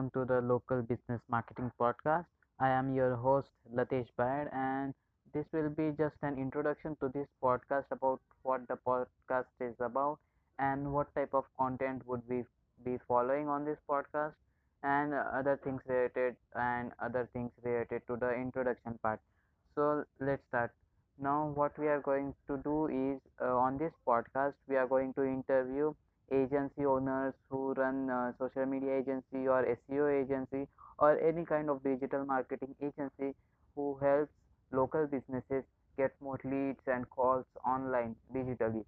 welcome to the Local Business Marketing Podcast. I am your host Latesh Bayad, and this will be just an introduction to this podcast about what the podcast is about and what type of content would we be following on this podcast and other things related and other things related to the introduction part. So let's start. Now, what we are going to do is uh, on this podcast, we are going to interview agency owners who run uh, social media agency or SEO agency or any kind of digital marketing agency who helps local businesses get more leads and calls online digitally.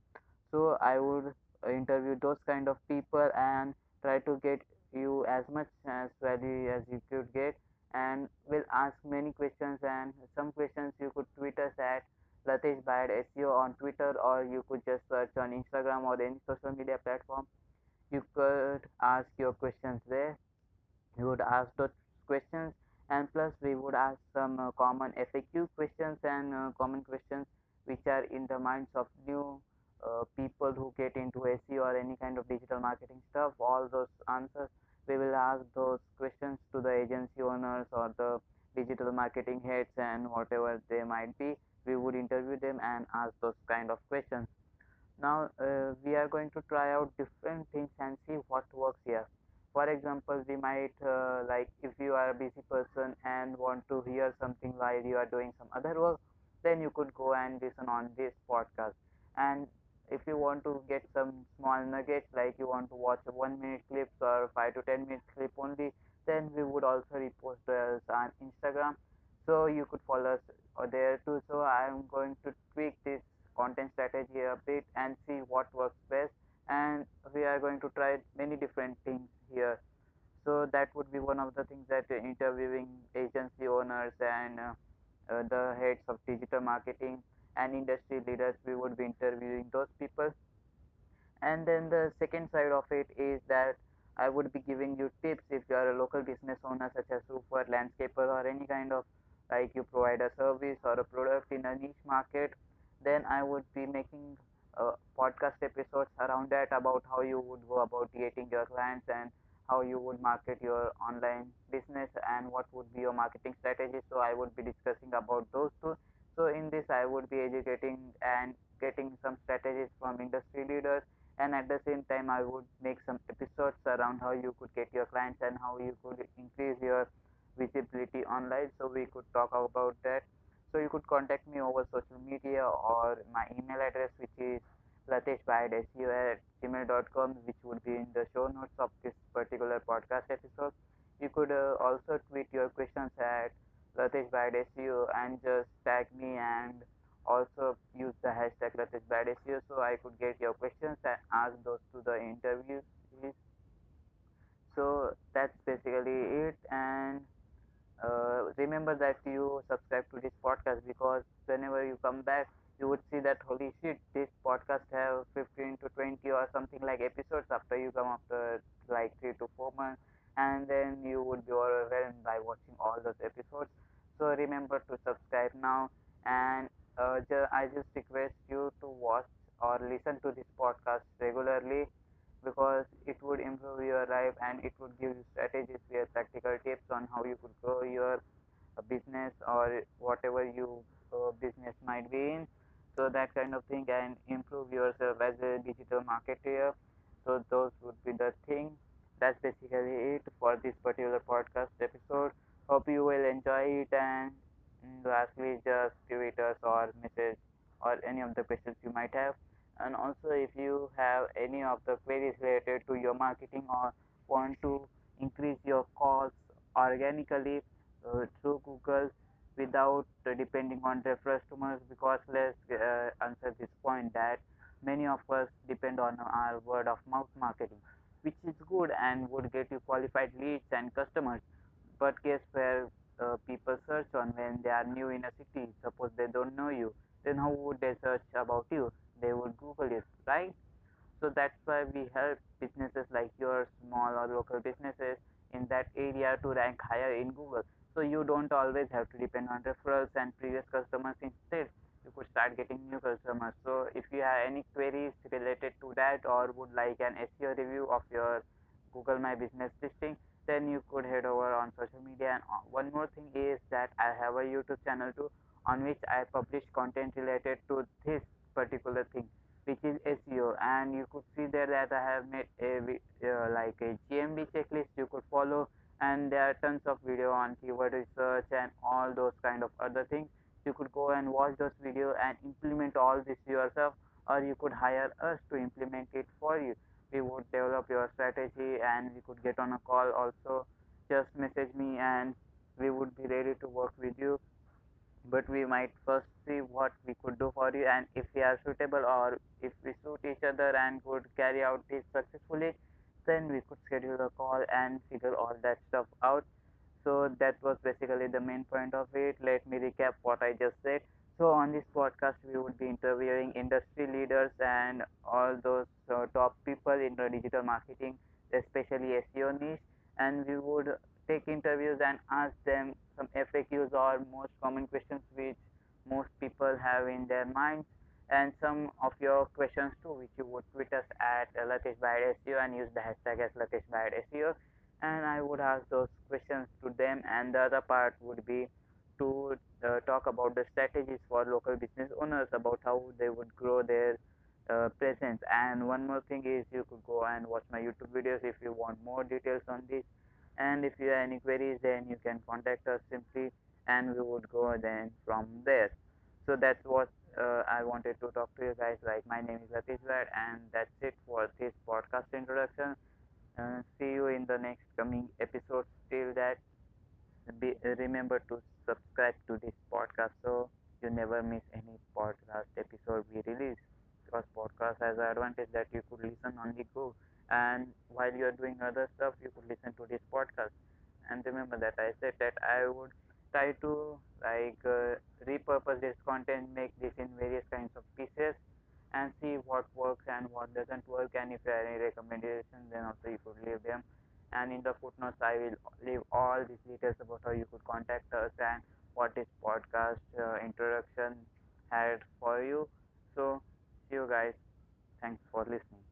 So I would interview those kind of people and try to get you as much as value as you could get and will ask many questions and some questions you could tweet us at Latesh Bayad SEO on Twitter or you could just search on Instagram or any social media platform. You could ask your questions there. You would ask those questions and plus we would ask some uh, common FAQ questions and uh, common questions which are in the minds of new uh, people who get into SEO or any kind of digital marketing stuff. All those answers we will ask those questions to the agency owners or the digital marketing heads and whatever they might be. We would interview them and ask those kind of questions. Now uh, we are going to try out different things and see what works here for example we might uh, like if you are a busy person and want to hear something while you are doing some other work then you could go and listen on this podcast. And if you want to get some small nuggets like you want to watch a one minute clips or five to ten minute clip only then we would also repost those on instagram. So you could follow us there too. So i am going to tweak this content strategy a bit and see what works best. And we are going to try many different so that would be one of the things that interviewing agency owners and uh, the heads of digital marketing and industry leaders we would be interviewing those people. And then the second side of it is that i would be giving you tips if you are a local business owner such as roofer landscaper or any kind of like you provide a service or a product in a niche market then i would be making uh, podcast episodes around that about how you would go about getting your clients and how you would market your online business and what would be your marketing strategy. So i would be discussing about those two. So in this i would be educating and getting some strategies from industry leaders. And at the same time i would make some episodes around how you could get your clients and how you could increase your visibility online. So we could talk about that. So you could contact me over social media or my email address which is lateshbayadseo at gmail.com which would be in the show notes of this particular podcast episode. You could uh, also tweet your questions at lateshbayadseo and just tag me and also use the hashtag lateshbayadseo so I could get your questions and ask those to the interviews so that's basically it and uh, remember that you subscribe to this podcast because whenever you come back you would see that holy shit this podcast have 15 to 20 or something like episodes after you come after like 3 to 4 months and then you would be overwhelmed by watching all those episodes. So remember to subscribe now and uh, ju- i just request you to watch or listen to this podcast regularly because it would improve your life and it would give you strategies practical tips on how you could grow your uh, business or whatever your uh, business might be in so that kind of thing and improve yourself as a digital marketer so those would be the thing. That's basically it for this particular podcast episode. Hope you will enjoy it. And mm, lastly just tweet us or message or any of the questions you might have. And also if you have any of the queries related to your marketing or want to increase your calls organically uh, through google without uh, depending on referral customers because let's uh, answer this point that many of us depend on our word of mouth marketing which is good and would get you qualified leads and customers. But guess where uh, people search on when they are new in a city? Suppose they don't know you then how would they search about you? They would google it right? So that's why we help businesses like yours small or local businesses in that area to rank higher in google so you don't always have to depend on referrals and previous customers instead. You could start getting new customers. So if you have any queries related to that or would like an seo review of your google my business listing then you could head over on social media. And uh, one more thing is that i have a youtube channel too on which i publish content related to this particular thing which is seo and you could see there that i have made a uh, like a gmb checklist. You could follow and there are tons of video on keyword research and all those kind of other things. You could go and watch those video and implement all this yourself or you could hire us to implement it for you. We would develop your strategy and we could get on a call also. Just message me and we would be ready to work with you. But we might first see what we could do for you and if we are suitable or if we suit each other and could carry out this successfully then we could schedule a call and figure all that stuff out. So that was basically the main point of it. Let me recap what i just said. So on this podcast we would be interviewing industry leaders and all those uh, top people in the digital marketing especially seo niche. And we would take interviews and ask them some faqs or most common questions which most people have in their minds and some of your questions too which you would tweet us at uh, Latesh SEO and use the hashtag as Latesh SEO and I would ask those questions to them. And the other part would be to uh, talk about the strategies for local business owners about how they would grow their uh, presence. And one more thing is you could go and watch my youtube videos if you want more details on this. And if you have any queries then you can contact us simply and we would go then from there. So that's what uh, i wanted to talk to you guys. Like my name is Latesh and that's it for this podcast introduction. Uh, see you in the next coming episodes. Till that be, remember to subscribe to this podcast so you never miss any podcast episode we release. Because podcast has advantage that you could listen on the go. And while you are doing other stuff you could listen to this podcast. And remember that i said that i would try to like uh, repurpose this content make this in various kinds of pieces and see what works and what doesn't work and if you have any recommendations then also you could leave them and in the footnotes I will leave all these details about how you could contact us and what this podcast uh, introduction had for you. So see you guys. Thanks for listening.